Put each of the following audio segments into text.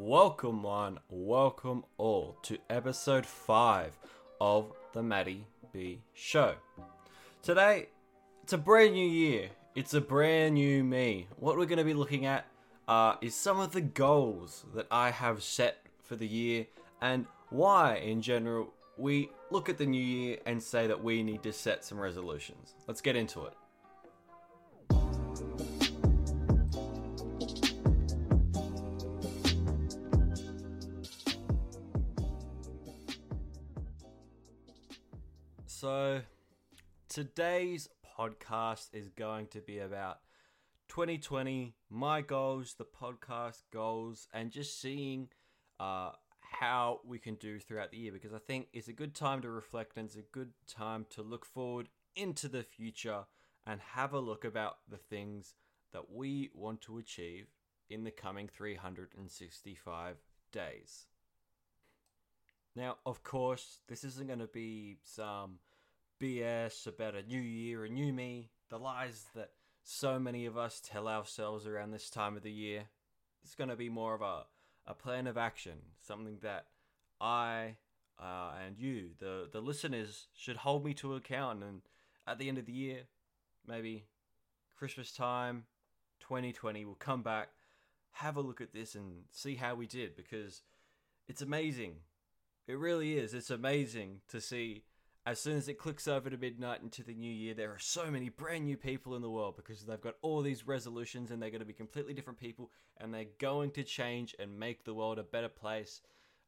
Welcome, one, welcome all to episode 5 of the Matty B Show. Today, it's a brand new year, it's a brand new me. What we're going to be looking at uh, is some of the goals that I have set for the year and why, in general, we look at the new year and say that we need to set some resolutions. Let's get into it. So, today's podcast is going to be about 2020, my goals, the podcast goals, and just seeing uh, how we can do throughout the year because I think it's a good time to reflect and it's a good time to look forward into the future and have a look about the things that we want to achieve in the coming 365 days. Now, of course, this isn't going to be some BS about a new year, a new me, the lies that so many of us tell ourselves around this time of the year. It's going to be more of a, a plan of action, something that I uh, and you, the, the listeners, should hold me to account. And at the end of the year, maybe Christmas time, 2020, we'll come back, have a look at this, and see how we did because it's amazing. It really is. It's amazing to see as soon as it clicks over to midnight into the new year, there are so many brand new people in the world because they've got all these resolutions and they're going to be completely different people and they're going to change and make the world a better place.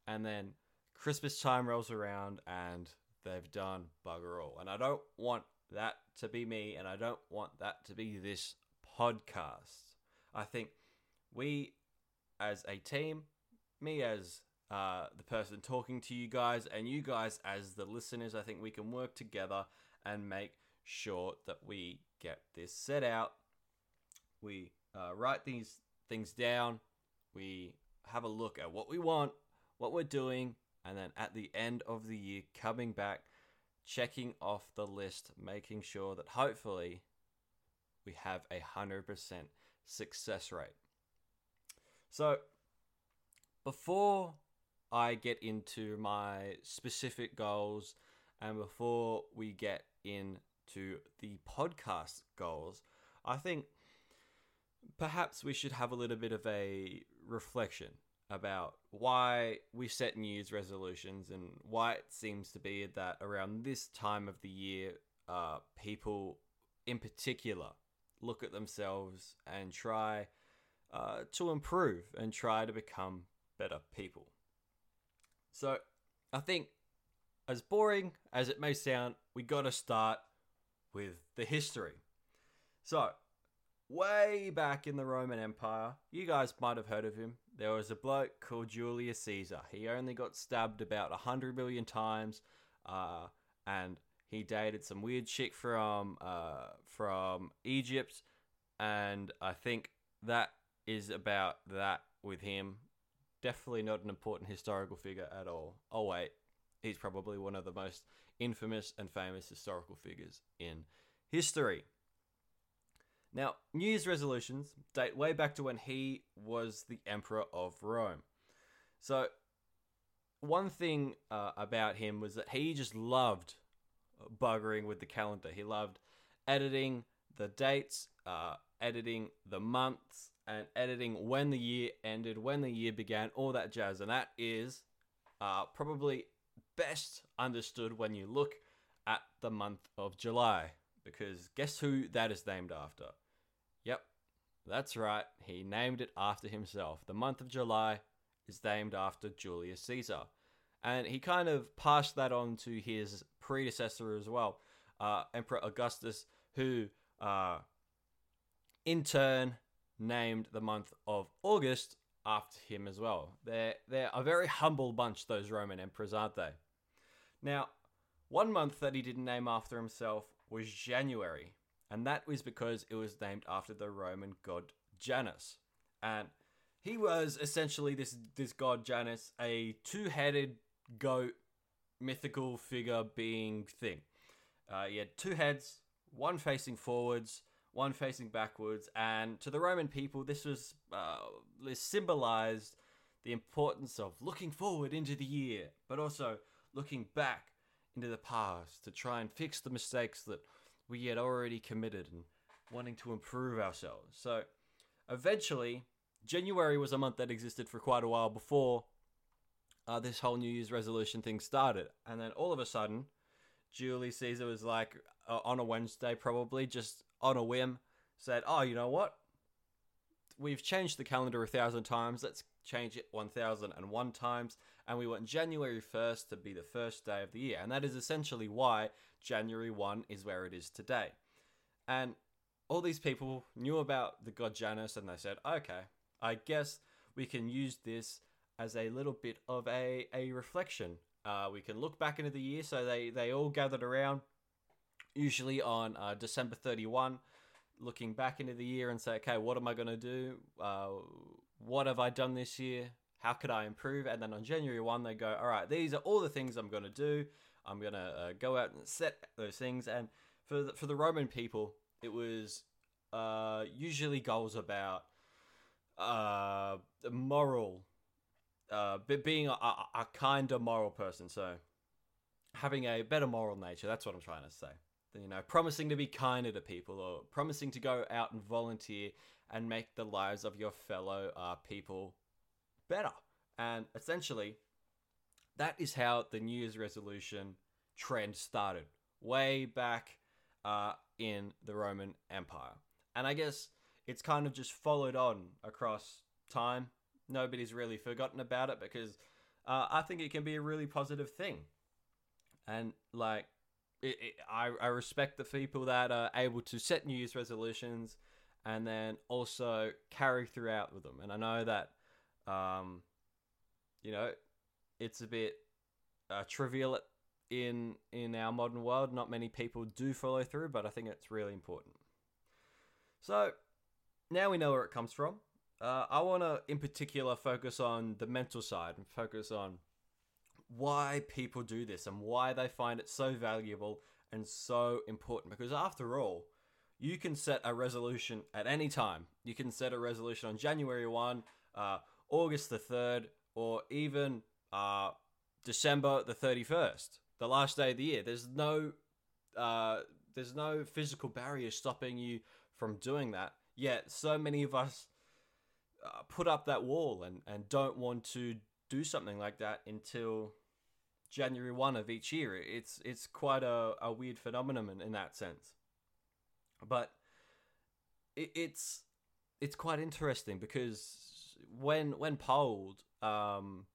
And then Christmas time rolls around and they've done bugger all. And I don't want that to be me and I don't want that to be this podcast. I think we as a team, me as uh, the person talking to you guys and you guys as the listeners. I think we can work together and make sure that we get this set out. We uh, write these things down. We have a look at what we want, what we're doing, and then at the end of the year, coming back, checking off the list, making sure that hopefully we have a 100% success rate. So, before I get into my specific goals and before we get into the podcast goals, I think perhaps we should have a little bit of a reflection about why we set New Year's resolutions and why it seems to be that around this time of the year, uh, people in particular look at themselves and try uh, to improve and try to become better people. So I think, as boring as it may sound, we got to start with the history. So, way back in the Roman Empire, you guys might have heard of him. There was a bloke called Julius Caesar. He only got stabbed about 100 million times, uh, and he dated some weird chick from uh, from Egypt, and I think that is about that with him definitely not an important historical figure at all. Oh, wait, he's probably one of the most infamous and famous historical figures in history. Now, New Year's resolutions date way back to when he was the Emperor of Rome. So, one thing uh, about him was that he just loved buggering with the calendar. He loved editing the dates, uh, editing the months, and editing when the year ended, when the year began, all that jazz. And that is uh, probably best understood when you look at the month of July. Because guess who that is named after? Yep, that's right. He named it after himself. The month of July is named after Julius Caesar. And he kind of passed that on to his predecessor as well, uh, Emperor Augustus, who uh, in turn named the month of August after him as well. They're, they're a very humble bunch, those Roman emperors, aren't they? Now, one month that he didn't name after himself was January, and that was because it was named after the Roman god Janus. And he was essentially this, this god Janus, a two headed goat mythical figure being thing. Uh, he had two heads, one facing forwards, one facing backwards. And to the Roman people, this was uh, this symbolized the importance of looking forward into the year, but also looking back into the past to try and fix the mistakes that we had already committed and wanting to improve ourselves. So eventually, January was a month that existed for quite a while before uh, this whole New Year's resolution thing started. And then all of a sudden, Julie Caesar was like, uh, on a Wednesday, probably just on a whim, said, Oh, you know what? We've changed the calendar a thousand times. Let's change it 1001 times. And we want January 1st to be the first day of the year. And that is essentially why January 1 is where it is today. And all these people knew about the god Janus and they said, okay, I guess we can use this as a little bit of a, a reflection. Uh, we can look back into the year. So they, they all gathered around, usually on uh, December 31, looking back into the year and say, okay, what am I going to do? Uh, what have I done this year? How could I improve? And then on January 1, they go, all right, these are all the things I'm going to do. I'm going to uh, go out and set those things. And for the, for the Roman people, it was uh, usually goals about uh, moral, uh, being a, a, a kinder moral person. So having a better moral nature. That's what I'm trying to say. You know, promising to be kinder to people or promising to go out and volunteer and make the lives of your fellow uh, people better. And essentially, that is how the New Year's resolution trend started way back uh, in the Roman Empire. And I guess it's kind of just followed on across time. Nobody's really forgotten about it because uh, I think it can be a really positive thing. And like, it, it, I, I respect the people that are able to set New Year's resolutions and then also carry throughout with them. And I know that, um, you know, it's a bit uh, trivial in in our modern world. Not many people do follow through, but I think it's really important. So now we know where it comes from. Uh, I want to, in particular, focus on the mental side and focus on why people do this and why they find it so valuable and so important. Because after all, you can set a resolution at any time. You can set a resolution on January 1, uh, August the 3rd, or even uh, December the 31st, the last day of the year. There's no, uh, there's no physical barrier stopping you from doing that. Yet, so many of us uh, put up that wall and, and don't want to do something like that until January 1 of each year. It's, it's quite a, a weird phenomenon in, in that sense. But it, it's it's quite interesting because when when polled, um,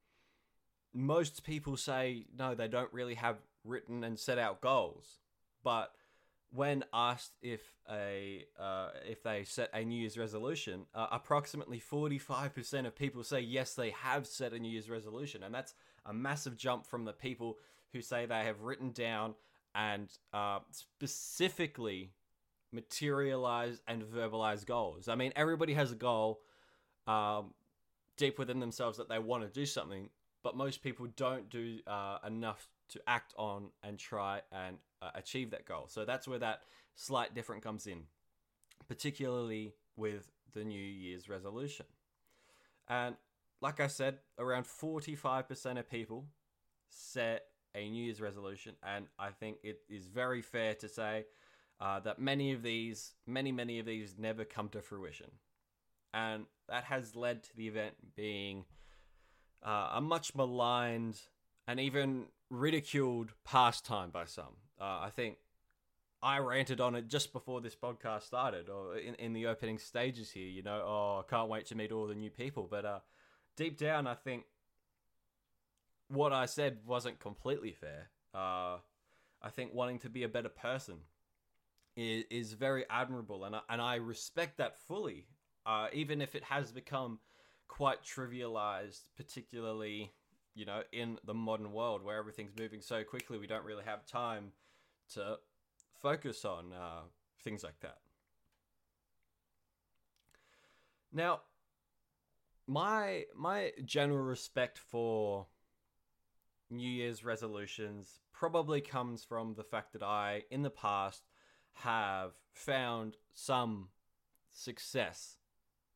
most people say no, they don't really have written and set out goals. But when asked if a uh, if they set a New Year's resolution, uh, approximately forty five percent of people say yes, they have set a New Year's resolution, and that's a massive jump from the people who say they have written down and uh, specifically materialize and verbalize goals. I mean, everybody has a goal um, deep within themselves that they want to do something, but most people don't do uh, enough to act on and try and uh, achieve that goal. So that's where that slight difference comes in, particularly with the New Year's resolution. And like I said, around 45% of people set a New Year's resolution, and I think it is very fair to say uh, that many of these, many, many of these never come to fruition. And that has led to the event being uh, a much maligned and even ridiculed pastime by some. Uh, I think I ranted on it just before this podcast started, or in, in the opening stages here. You know, oh, I can't wait to meet all the new people. But uh, deep down, I think what I said wasn't completely fair. Uh, I think wanting to be a better person is, is very admirable, and I, and I respect that fully. Uh, even if it has become quite trivialized, particularly you know in the modern world where everything's moving so quickly, we don't really have time to focus on uh, things like that. Now, my my general respect for New Year's resolutions probably comes from the fact that I, in the past, have found some success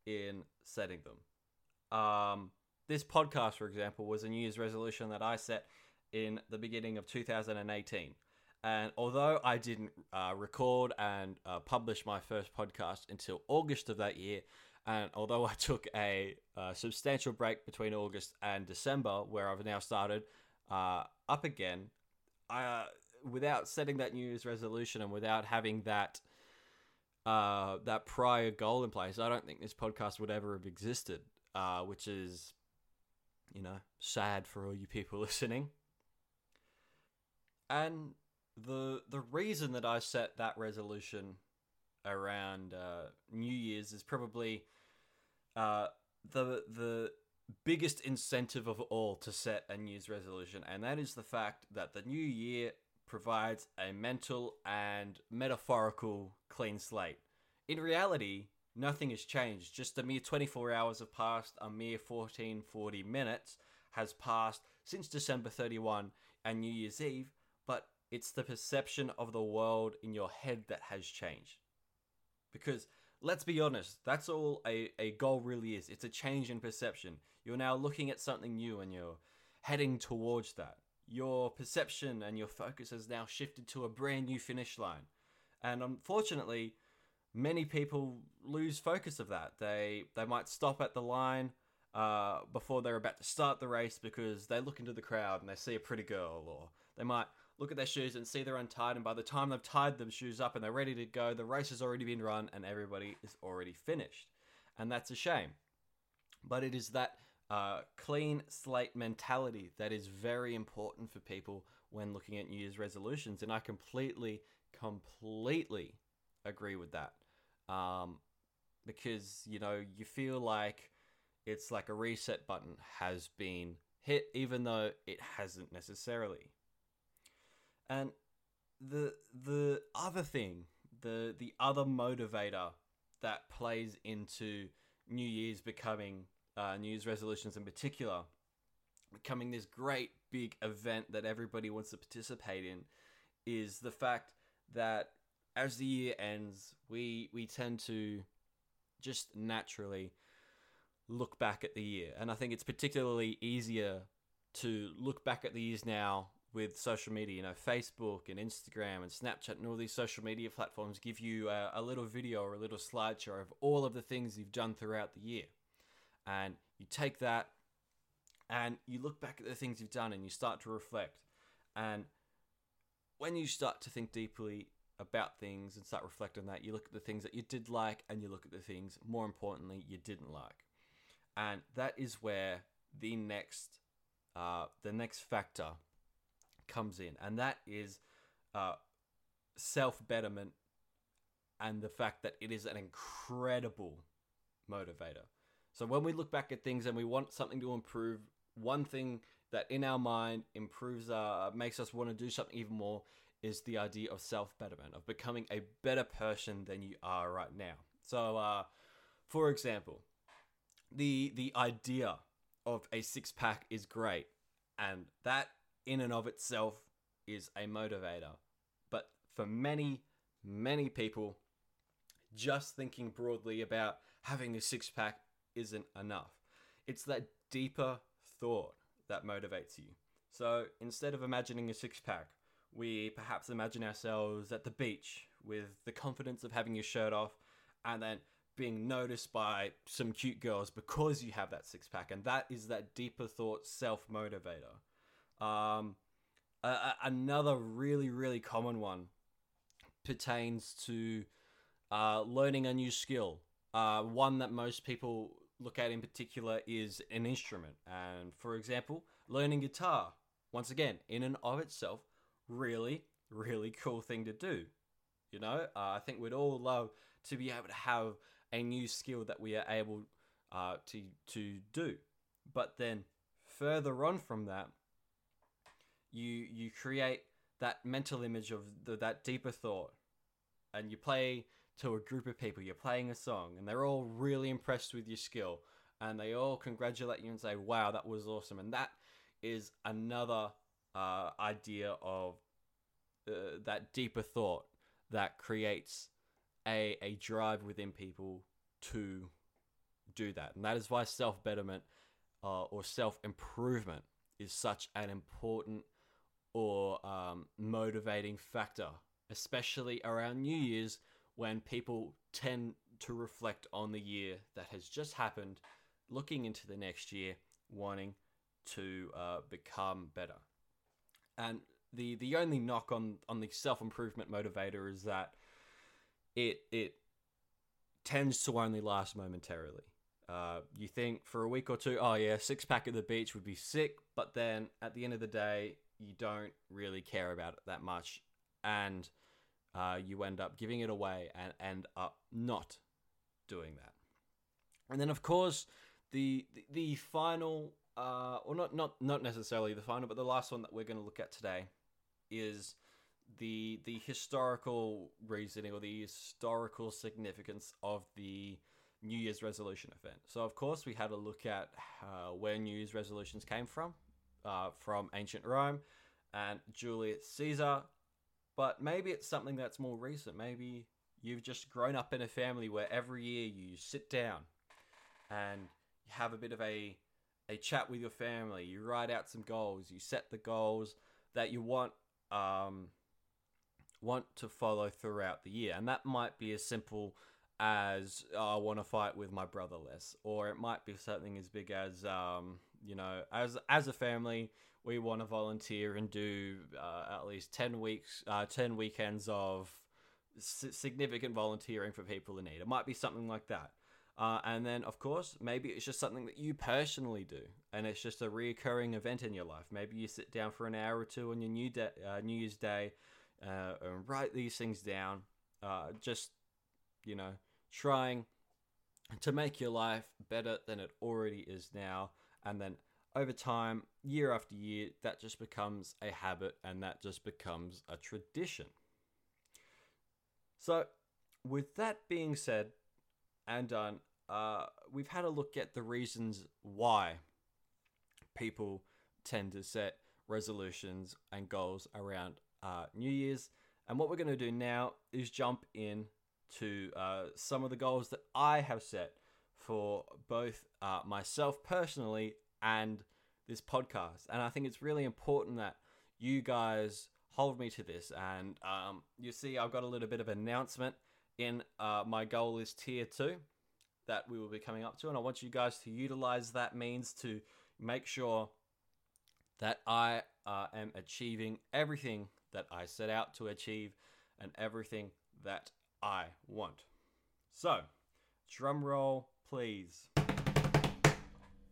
in setting them. Um, this podcast, for example, was a New Year's resolution that I set in the beginning of 2018. And although I didn't uh, record and uh, publish my first podcast until August of that year, and although I took a, uh, substantial break between August and December, where I've now started uh, up again, I, uh, without setting that New Year's resolution and without having that uh, that prior goal in place, I don't think this podcast would ever have existed. which is, you know, sad for all you people listening. And the the reason that I set that resolution around uh, New Year's is probably uh, the the biggest incentive of all to set a New Year's resolution, and that is the fact that the new year provides a mental and metaphorical clean slate. In reality, nothing has changed. Just a mere 24 hours have passed, a mere 1440 minutes has passed since December 31 and New Year's Eve, but it's the perception of the world in your head that has changed. Because let's be honest, that's all a, a goal really is. It's a change in perception. You're now looking at something new and you're heading towards that. Your perception and your focus has now shifted to a brand new finish line. And unfortunately, many people lose focus of that. They they might stop at the line uh, before they're about to start the race because they look into the crowd and they see a pretty girl, or they might look at their shoes and see they're untied, and by the time they've tied them shoes up and they're ready to go, the race has already been run and everybody is already finished. And that's a shame. But it is that uh, clean slate mentality that is very important for people when looking at New Year's resolutions. And I completely, completely agree with that. Um, because, you know, you feel like it's like a reset button has been hit, even though it hasn't necessarily. And the the other thing, the the other motivator that plays into New Year's becoming uh, New Year's resolutions in particular, becoming this great big event that everybody wants to participate in, is the fact that as the year ends, we we tend to just naturally look back at the year, and I think it's particularly easier to look back at the years now with social media, you know, Facebook and Instagram and Snapchat and all these social media platforms give you a, a, little video or a little slideshow of all of the things you've done throughout the year. And you take that and you look back at the things you've done and you start to reflect. And when you start to think deeply about things and start reflecting on that, you look at the things that you did like and you look at the things, more importantly, you didn't like. And that is where the next, uh, the next factor comes in, and that is uh, self betterment and the fact that it is an incredible motivator. So when we look back at things and we want something to improve, one thing that in our mind improves, uh, makes us want to do something even more is the idea of self betterment, of becoming a better person than you are right now. So, uh, for example, the the idea of a six pack is great, and that in and of itself is a motivator. But for many, many people, just thinking broadly about having a six pack isn't enough. It's that deeper thought that motivates you. So instead of imagining a six pack, we perhaps imagine ourselves at the beach with the confidence of having your shirt off and then being noticed by some cute girls because you have that six pack. And that is that deeper thought self motivator. Um, another really, really common one pertains to uh, learning a new skill. Uh, one that most people look at in particular is an instrument. And for example, learning guitar. Once again, in and of itself, really, really cool thing to do. You know, uh, I think we'd all love to be able to have a new skill that we are able uh, to to do. But then further on from that, you you create that mental image of the, that deeper thought and you play to a group of people you're playing a song and they're all really impressed with your skill and they all congratulate you and say wow that was awesome. And that is another uh, idea of uh, that deeper thought that creates a, a drive within people to do that. And that is why self-betterment uh, or self improvement is such an important or um, motivating factor, especially around New Year's when people tend to reflect on the year that has just happened, looking into the next year, wanting to uh, become better. And the the only knock on on the self improvement motivator is that it it tends to only last momentarily. Uh, you think for a week or two, oh yeah, six pack at the beach would be sick, but then at the end of the day, you don't really care about it that much, and uh, you end up giving it away and end up not doing that. And then, of course, the the, the final, uh, or not not not necessarily the final, but the last one that we're going to look at today is the the historical reasoning or the historical significance of the New Year's resolution event. So, of course, we had a look at uh, where New Year's resolutions came from, uh, from ancient Rome and Julius Caesar. But maybe it's something that's more recent. Maybe you've just grown up in a family where every year you sit down and you have a bit of a a chat with your family. You write out some goals. You set the goals that you want um, want to follow throughout the year, and that might be as simple as oh, I want to fight with my brother less, or it might be something as big as um, you know, as as a family, we want to volunteer and do uh, at least ten weeks, uh, ten weekends of s- significant volunteering for people in need. It might be something like that. Uh, and then, of course, maybe it's just something that you personally do, and it's just a reoccurring event in your life. Maybe you sit down for an hour or two on your new day, uh, New Year's Day, uh, and write these things down. Uh, just you know, trying to make your life better than it already is now. And then over time, year after year, that just becomes a habit and that just becomes a tradition. So, with that being said and done, uh, we've had a look at the reasons why people tend to set resolutions and goals around uh, New Year's. And what we're going to do now is jump in to uh, some of the goals that I have set for both uh, myself personally and this podcast. And I think it's really important that you guys hold me to this. And um, you see, I've got a little bit of announcement in uh, my goal is tier two that we will be coming up to. And I want you guys to utilize that means to make sure that I uh, am achieving everything that I set out to achieve and everything that I want. So, drum roll, please.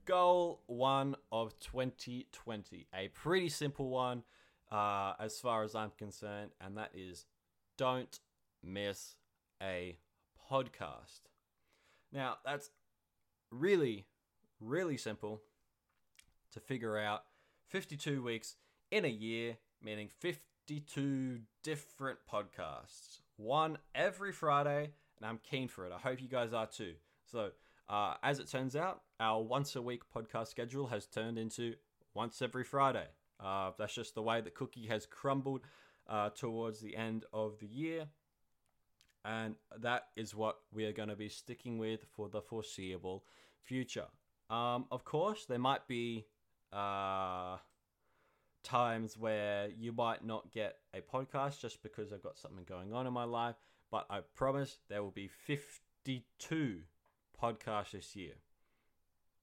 Goal one of 2020. A pretty simple one uh, as far as I'm concerned, and that is don't miss a podcast. Now, that's really, really simple to figure out. 52 weeks in a year, meaning 52 different podcasts one every Friday, and I'm keen for it. I hope you guys are too. So, uh, as it turns out, our once a week podcast schedule has turned into once every Friday. Uh, that's just the way the cookie has crumbled uh, towards the end of the year. And that is what we are going to be sticking with for the foreseeable future. Um, of course, there might be uh, times where you might not get a podcast just because I've got something going on in my life, but I promise there will be 52 podcasts this year.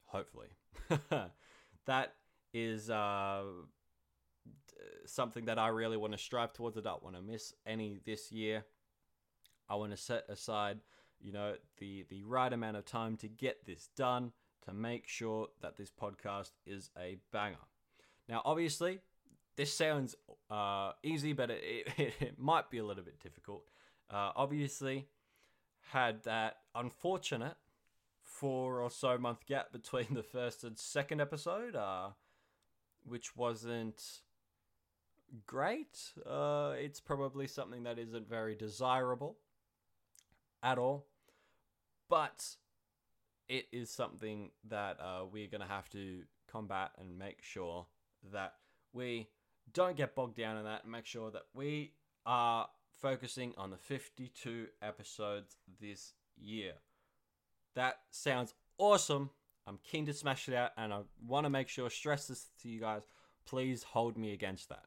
Hopefully. that is uh, something that I really want to strive towards. I don't want to miss any this year. I want to set aside, you know, the the right amount of time to get this done to make sure that this podcast is a banger. Now, obviously, this sounds uh, easy, but it, it, it, might be a little bit difficult. Uh, obviously, had that unfortunate four or so month gap between the first and second episode, uh, which wasn't great. Uh, it's probably something that isn't very desirable at all, but it is something that uh, we're going to have to combat and make sure that we don't get bogged down in that and make sure that we are focusing on the 52 episodes this year. That sounds awesome. I'm keen to smash it out, and I want to make sure stress this to you guys. Please hold me against that.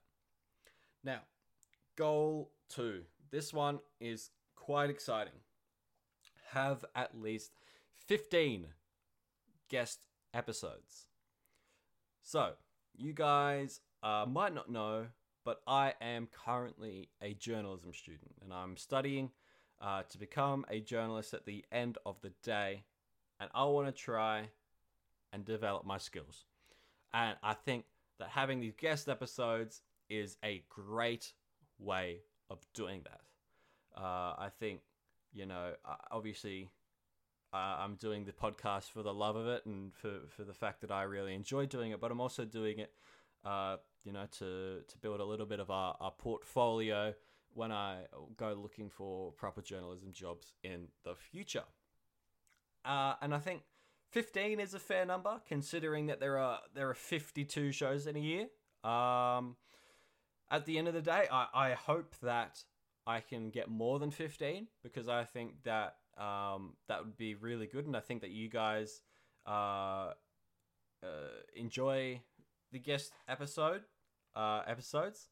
Now, goal two. This one is quite exciting. Have at least 15 guest episodes. So, you guys uh, might not know, but I am currently a journalism student and I'm studying uh, to become a journalist at the end of the day. And I want to try and develop my skills. And I think that having these guest episodes is a great way of doing that. Uh, I think, you know, obviously uh, I'm doing the podcast for the love of it and for, for the fact that I really enjoy doing it, but I'm also doing it, uh, you know, to, to build a little bit of a, a portfolio when I go looking for proper journalism jobs in the future. Uh, and I think 15 is a fair number considering that there are there are 52 shows in a year. Um, at the end of the day, I, I hope that I can get more than 15 because I think that um, that would be really good. And I think that you guys uh, uh, enjoy the guest episode uh, episodes.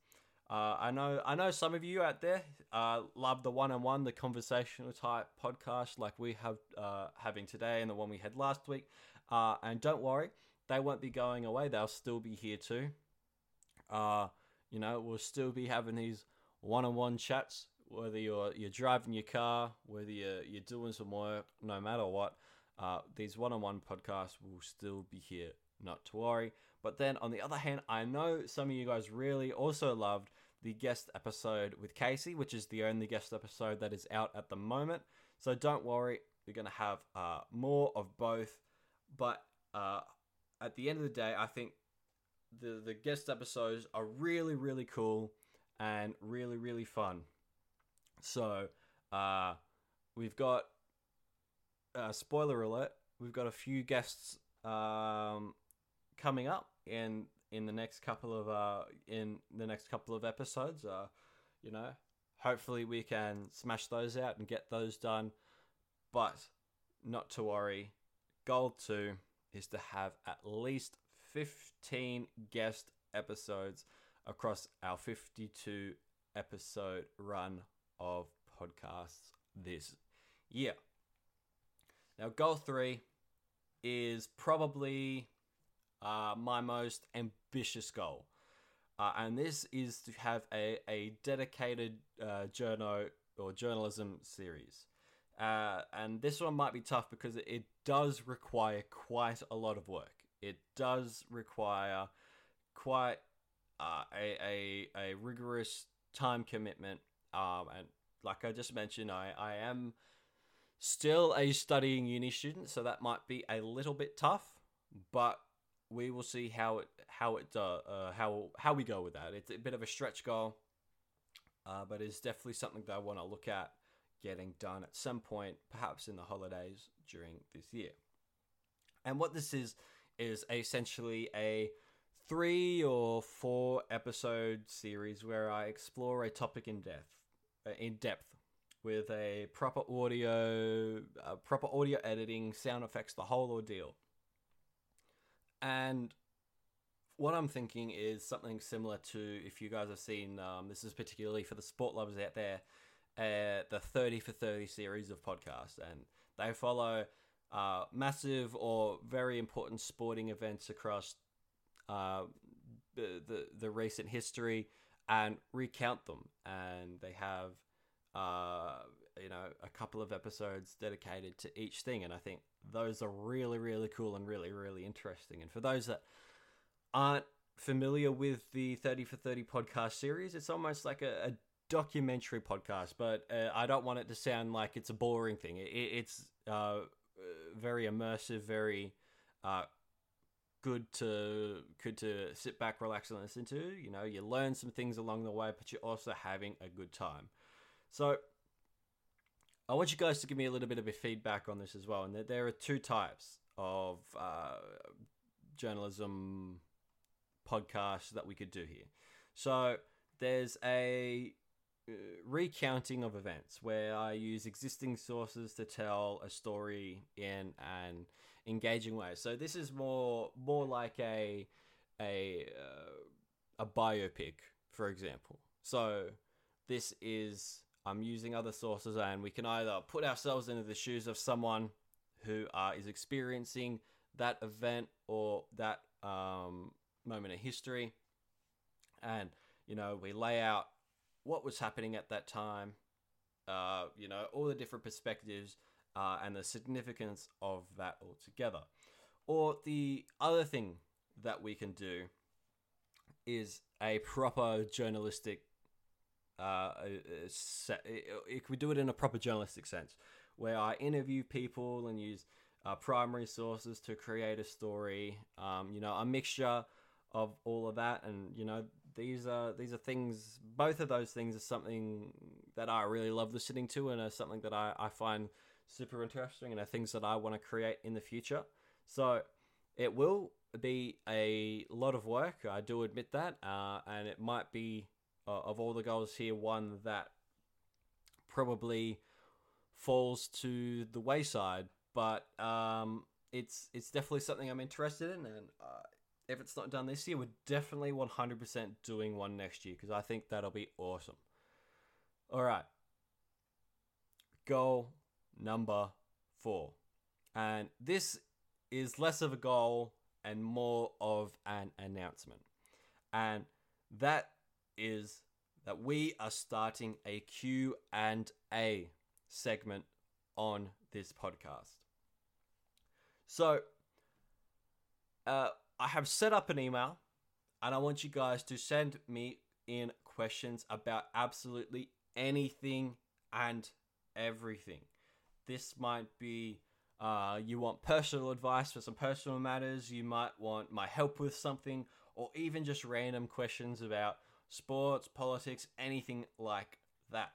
Uh, I know I know some of you out there uh, love the one-on-one, the conversational type podcast like we have uh, having today and the one we had last week. Uh, and don't worry, they won't be going away. They'll still be here too. Uh, you know, we'll still be having these one-on-one chats, whether you're you're driving your car, whether you're you're doing some work, no matter what. Uh, these one-on-one podcasts will still be here. Not to worry. But then on the other hand, I know some of you guys really also loved the guest episode with Casey, which is the only guest episode that is out at the moment. So don't worry, we're going to have uh, more of both. But uh, at the end of the day, I think the the guest episodes are really really cool and really really fun. So uh, we've got uh, spoiler alert. We've got a few guests um, coming up in in the next couple of uh in the next couple of episodes. Uh, you know, hopefully we can smash those out and get those done. But not to worry. Goal two is to have at least 15 guest episodes across our 52 episode run of podcasts this year. Now, goal three is probably uh, my most ambitious goal. Uh, and this is to have a, a dedicated uh, or journalism series. Uh, and this one might be tough because it does require quite a lot of work. It does require quite uh, a, a, a rigorous time commitment. Um, and like I just mentioned, I, I am still a studying uni student, so that might be a little bit tough. But we will see how it how it uh, uh, how how we go with that. It's a bit of a stretch goal, uh, but it's definitely something that I want to look at getting done at some point, perhaps in the holidays during this year. And what this is is essentially a three or four episode series where I explore a topic in depth, uh, in depth, with a proper audio, uh, proper audio editing, sound effects, the whole ordeal. And what I'm thinking is something similar to if you guys have seen, um, this is particularly for the sport lovers out there, uh, the 30 for 30 series of podcasts. And they follow uh, massive or very important sporting events across uh, the, the, the recent history and recount them. And they have, uh, you know, a couple of episodes dedicated to each thing. And I think those are really, really cool and really, really interesting. And for those that aren't familiar with the 30 for 30 podcast series, it's almost like a, a documentary podcast, but uh, I don't want it to sound like it's a boring thing. It, it's uh, very immersive, very uh, good to good to sit back, relax, and listen to. You know, you learn some things along the way, but you're also having a good time. So I want you guys to give me a little bit of feedback on this as well. And there are two types of uh, journalism podcasts that we could do here. So there's a uh, recounting of events where I use existing sources to tell a story in an engaging way. So this is more more like a a uh, a biopic, for example. So this is I'm using other sources, and we can either put ourselves into the shoes of someone who uh, is experiencing that event or that um, moment in history, and you know we lay out what was happening at that time, uh, you know all the different perspectives uh, and the significance of that altogether. Or the other thing that we can do is a proper journalistic uh, set, it, we do it in a proper journalistic sense, where I interview people and use uh, primary sources to create a story. Um, you know, a mixture of all of that, and you know, these are these are things. Both of those things are something that I really love listening to, and are something that I, I find super interesting, and are things that I want to create in the future. So it will be a lot of work. I do admit that, uh, and it might be uh, of all the goals here, one that probably falls to the wayside. But um, it's it's definitely something I'm interested in, and uh, if it's not done this year, we're definitely 100% doing one next year because I think that'll be awesome. All right, goal number four, and this is less of a goal and more of an announcement, and that is that we are starting a Q and A segment on this podcast. So, uh, I have set up an email, and I want you guys to send me in questions about absolutely anything and everything. This might be uh, you want personal advice for some personal matters, you might want my help with something, or even just random questions about sports, politics, anything like that.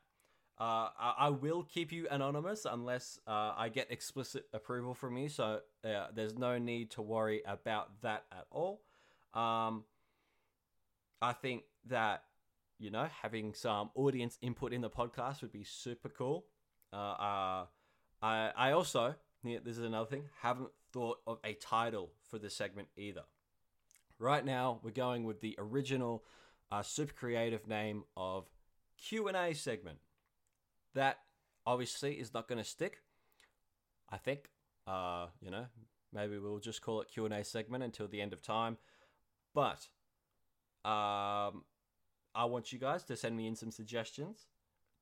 Uh, I, will keep you anonymous unless uh, I get explicit approval from you, so uh, there's no need to worry about that at all. Um, I think that, you know, having some audience input in the podcast would be super cool. Uh, uh, I, I also, yeah, this is another thing, haven't thought of a title for this segment either. Right now, we're going with the original a super creative name of Q&A segment. That obviously is not going to stick. I think, uh, you know, maybe we'll just call it Q&A segment until the end of time. But um, I want you guys to send me in some suggestions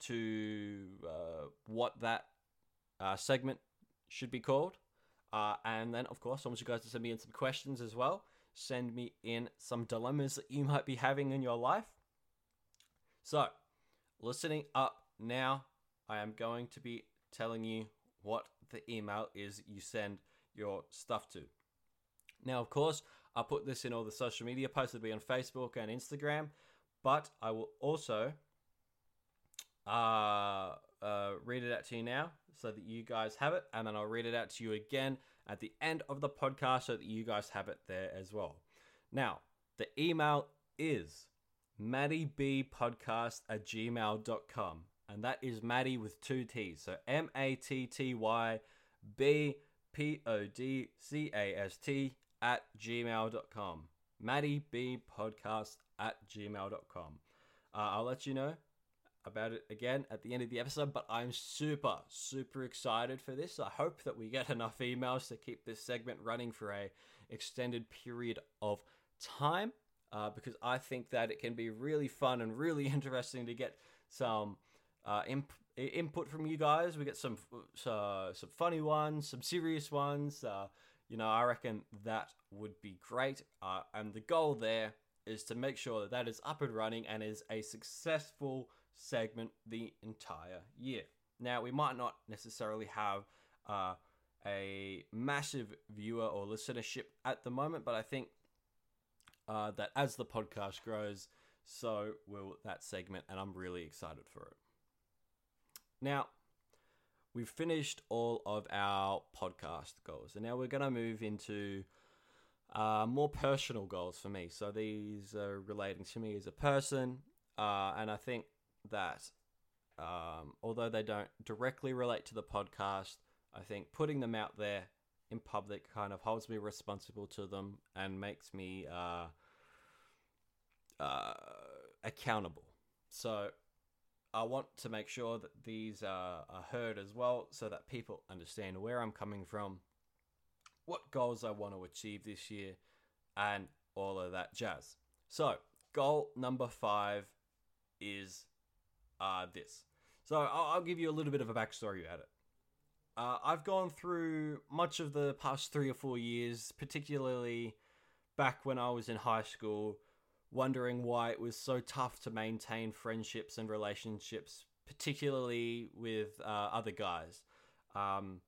to uh, what that uh, segment should be called. Uh, and then, of course, I want you guys to send me in some questions as well send me in some dilemmas that you might be having in your life. So, listening up now, I am going to be telling you what the email is you send your stuff to. Now, of course, I'll put this in all the social media posts that'll be on Facebook and Instagram, but I will also uh, uh, read it out to you now so that you guys have it, and then I'll read it out to you again at the end of the podcast so that you guys have it there as well. Now, the email is mattyBpodcast at gmail.com. And that is Matty with two T's. So M A T T Y B P O D C A S T at gmail.com. Matty B podcast at gmail.com. Uh, I'll let you know about it again at the end of the episode, but I'm super, super excited for this. I hope that we get enough emails to keep this segment running for a extended period of time, uh, because I think that it can be really fun and really interesting to get some uh, imp- input from you guys. We get some uh, some funny ones, some serious ones. Uh, you know, I reckon that would be great. Uh, and the goal there is to make sure that that is up and running and is a successful segment the entire year. Now, we might not necessarily have uh, a massive viewer or listenership at the moment, but I think uh, that as the podcast grows, so will that segment, and I'm really excited for it. Now, we've finished all of our podcast goals, and now we're going to move into uh, more personal goals for me. So these are relating to me as a person, uh, and I think that um, although they don't directly relate to the podcast, I think putting them out there in public kind of holds me responsible to them and makes me uh, uh, accountable. So I want to make sure that these are, are heard as well so that people understand where I'm coming from, what goals I want to achieve this year, and all of that jazz. So, goal number five is uh, this. So, I'll, I'll give you a little bit of a backstory about it. Uh, I've gone through much of the past three or four years, particularly back when I was in high school, wondering why it was so tough to maintain friendships and relationships, particularly with uh, other guys. Um,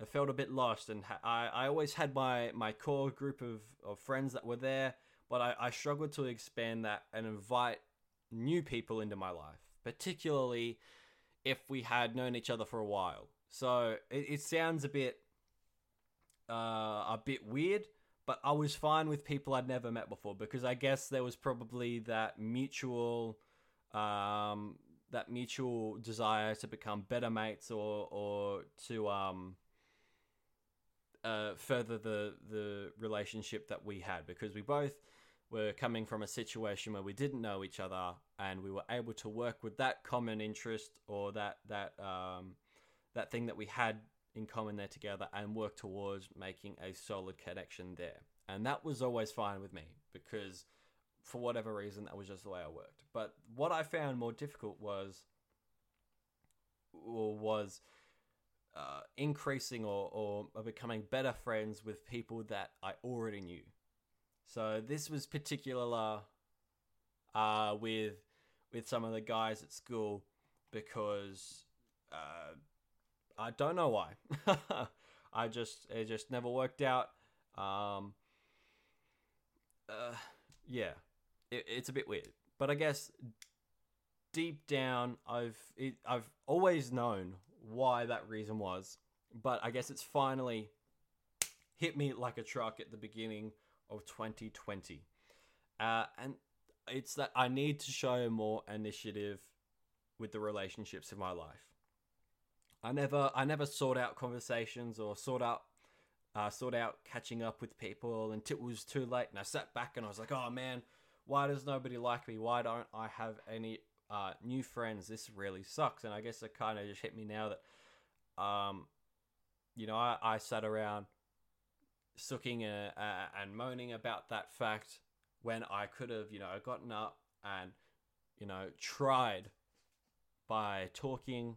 I felt a bit lost, and ha- I, I always had my, my core group of, of friends that were there, but I, I struggled to expand that and invite new people into my life, particularly if we had known each other for a while. So it, it sounds a bit uh, a bit weird, but I was fine with people I'd never met before because I guess there was probably that mutual um, that mutual desire to become better mates or or to um, uh, further the the relationship that we had because we both were coming from a situation where we didn't know each other and we were able to work with that common interest or that that um, that thing that we had in common there together and work towards making a solid connection there. And that was always fine with me because for whatever reason that was just the way I worked. But what I found more difficult was was uh, increasing or, or becoming better friends with people that I already knew. So this was particular uh, with with some of the guys at school because uh, I don't know why. I just it just never worked out. Um, uh, yeah, it, it's a bit weird, but I guess deep down, I've it, I've always known why that reason was, but I guess it's finally hit me like a truck at the beginning of 2020, uh, and it's that I need to show more initiative with the relationships in my life. I never I never sought out conversations or sought out uh, sought out catching up with people until it was too late. And I sat back and I was like, oh man, why does nobody like me? Why don't I have any uh, new friends? This really sucks. And I guess it kind of just hit me now that, um, you know, I, I sat around sooking uh, uh, and moaning about that fact when I could have, you know, gotten up and, you know, tried by talking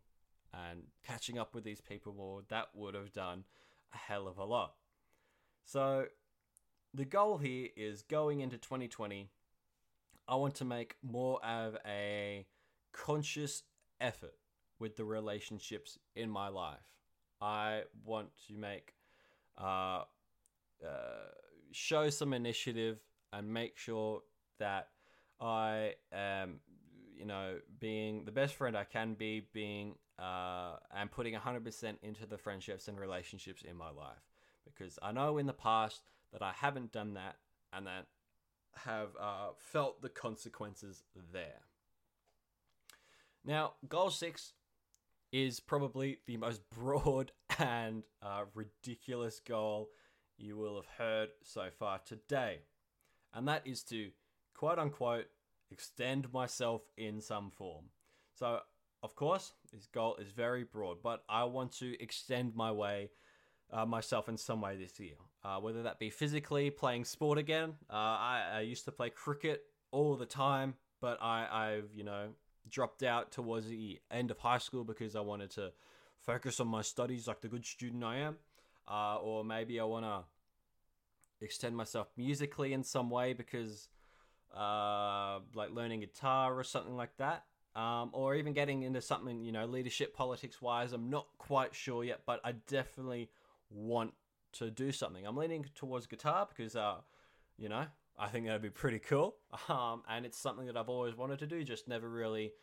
and catching up with these people more, that would have done a hell of a lot. So, the goal here is going into 2020, I want to make more of a conscious effort with the relationships in my life. I want to make, uh, uh, show some initiative and make sure that I am, you know, being the best friend I can be, being uh, and putting 100% into the friendships and relationships in my life. Because I know in the past that I haven't done that and that have uh, felt the consequences there. Now, goal six is probably the most broad and uh, ridiculous goal you will have heard so far today. And that is to quote unquote extend myself in some form. So of course, this goal is very broad, but I want to extend my way, uh, myself in some way this year. Uh, whether that be physically playing sport again. Uh, I, I, used to play cricket all the time, but I, I've you know dropped out towards the end of high school because I wanted to focus on my studies like the good student I am. Uh, or maybe I want to extend myself musically in some way because uh, like learning guitar or something like that um, or even getting into something, you know, leadership politics wise. I'm not quite sure yet, but I definitely want to do something. I'm leaning towards guitar because, uh, you know, I think that'd be pretty cool. Um, and it's something that I've always wanted to do, just never really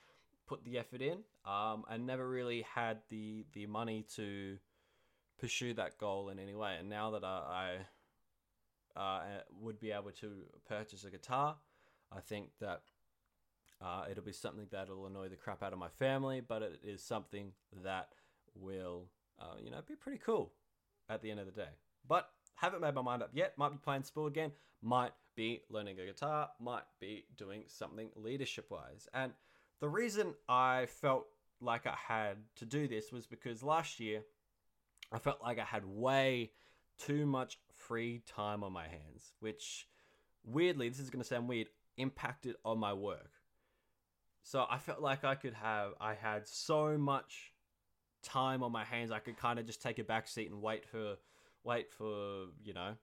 put the effort in, um, and never really had the the money to pursue that goal in any way. And now that I, I uh, would be able to purchase a guitar, I think that uh, it'll be something that'll annoy the crap out of my family, but it is something that will, uh, you know, be pretty cool at the end of the day. But haven't made my mind up yet. Might be playing sport again. Might be learning a guitar. Might be doing something leadership wise. And the reason I felt like I had to do this was because last year I felt like I had way too much free time on my hands, which weirdly, this is going to sound weird, impacted on my work. So I felt like I could have, I had so much time on my hands, I could kind of just take a back seat and wait for, wait for, you know,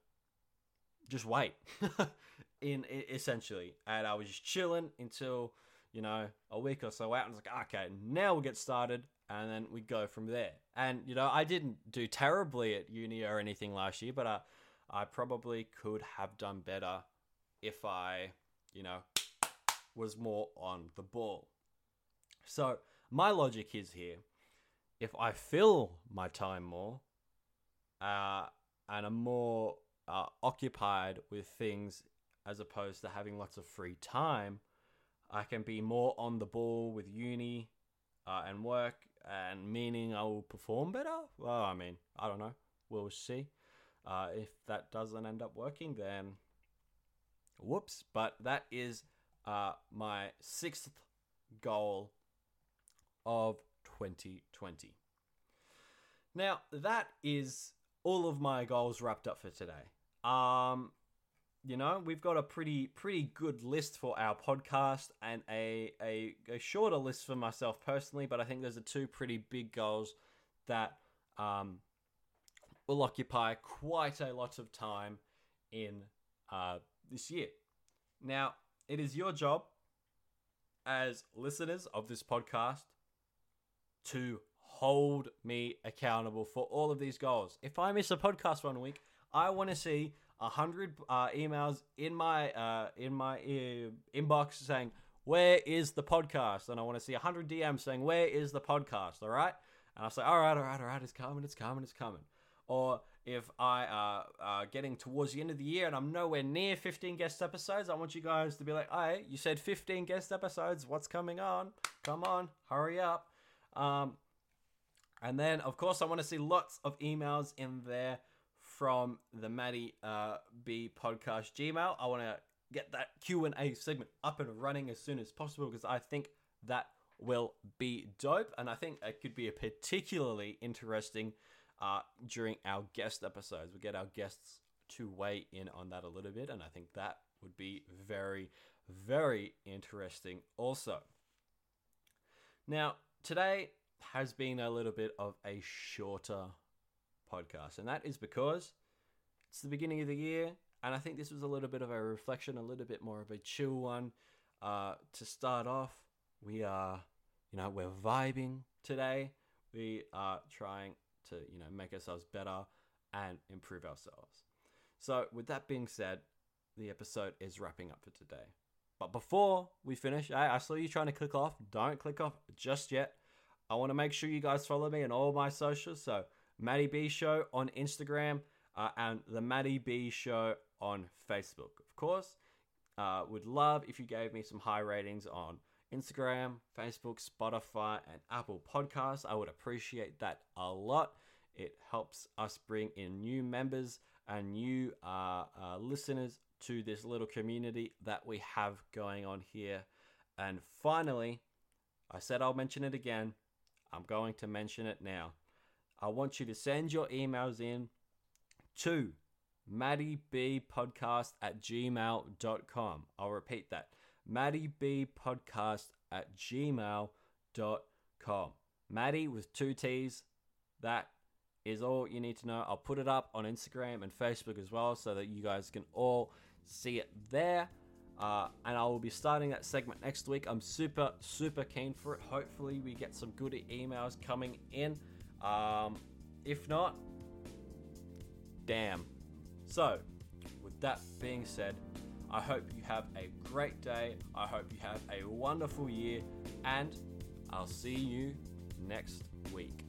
just wait in essentially. And I was just chilling until, you know, a week or so out and like, okay, now we'll get started and then we go from there. And, you know, I didn't do terribly at uni or anything last year, but I, I probably could have done better if I, you know, was more on the ball. So, my logic is here if I fill my time more uh, and I'm more uh, occupied with things as opposed to having lots of free time, I can be more on the ball with uni uh, and work, and meaning I will perform better. Well, I mean, I don't know. We'll see. Uh, if that doesn't end up working, then whoops. But that is uh, my sixth goal of 2020. Now, that is all of my goals wrapped up for today. Um, you know, we've got a pretty pretty good list for our podcast and a, a, a shorter list for myself personally, but I think there's a two pretty big goals that um, will occupy quite a lot of time in uh, this year. Now, it is your job as listeners of this podcast to hold me accountable for all of these goals. If I miss a podcast one week, I want to see a hundred uh, emails in my uh, in my uh, inbox saying where is the podcast, and I want to see a hundred DMs saying where is the podcast. All right, and I say all right, all right, all right, it's coming, it's coming, it's coming. Or if I are uh getting towards the end of the year and I'm nowhere near 15 guest episodes, I want you guys to be like, "Hey, you said 15 guest episodes. What's coming on? Come on, hurry up!" Um, and then, of course, I want to see lots of emails in there from the Matty uh, B podcast Gmail. I want to get that Q and A segment up and running as soon as possible because I think that will be dope, and I think it could be a particularly interesting uh, during our guest episodes. We get our guests to weigh in on that a little bit, and I think that would be very, very interesting. Also, now today has been a little bit of a shorter podcast, and that is because it's the beginning of the year, and I think this was a little bit of a reflection, a little bit more of a chill one. Uh, to start off, we are, you know, we're vibing today. We are trying to, you know, make ourselves better and improve ourselves. So, with that being said, the episode is wrapping up for today. But before we finish, I, I saw you trying to click off. Don't click off just yet. I want to make sure you guys follow me on all my socials. So, Matty B Show on Instagram uh, and the Matty B Show on Facebook. Of course, uh, would love if you gave me some high ratings on Instagram, Facebook, Spotify, and Apple Podcasts. I would appreciate that a lot. It helps us bring in new members and new uh, uh, listeners to this little community that we have going on here. And finally, I said I'll mention it again. I'm going to mention it now. I want you to send your emails in to mattybpodcast at gmail.com. I'll repeat that. Maddybpodcast at gmail.com. Matty with two T's. That is all you need to know. I'll put it up on Instagram and Facebook as well so that you guys can all see it there. Uh, and I will be starting that segment next week. I'm super, super keen for it. Hopefully, we get some good emails coming in. Um, if not, damn. So, with that being said, I hope you have a great day. I hope you have a wonderful year, and I'll see you next week.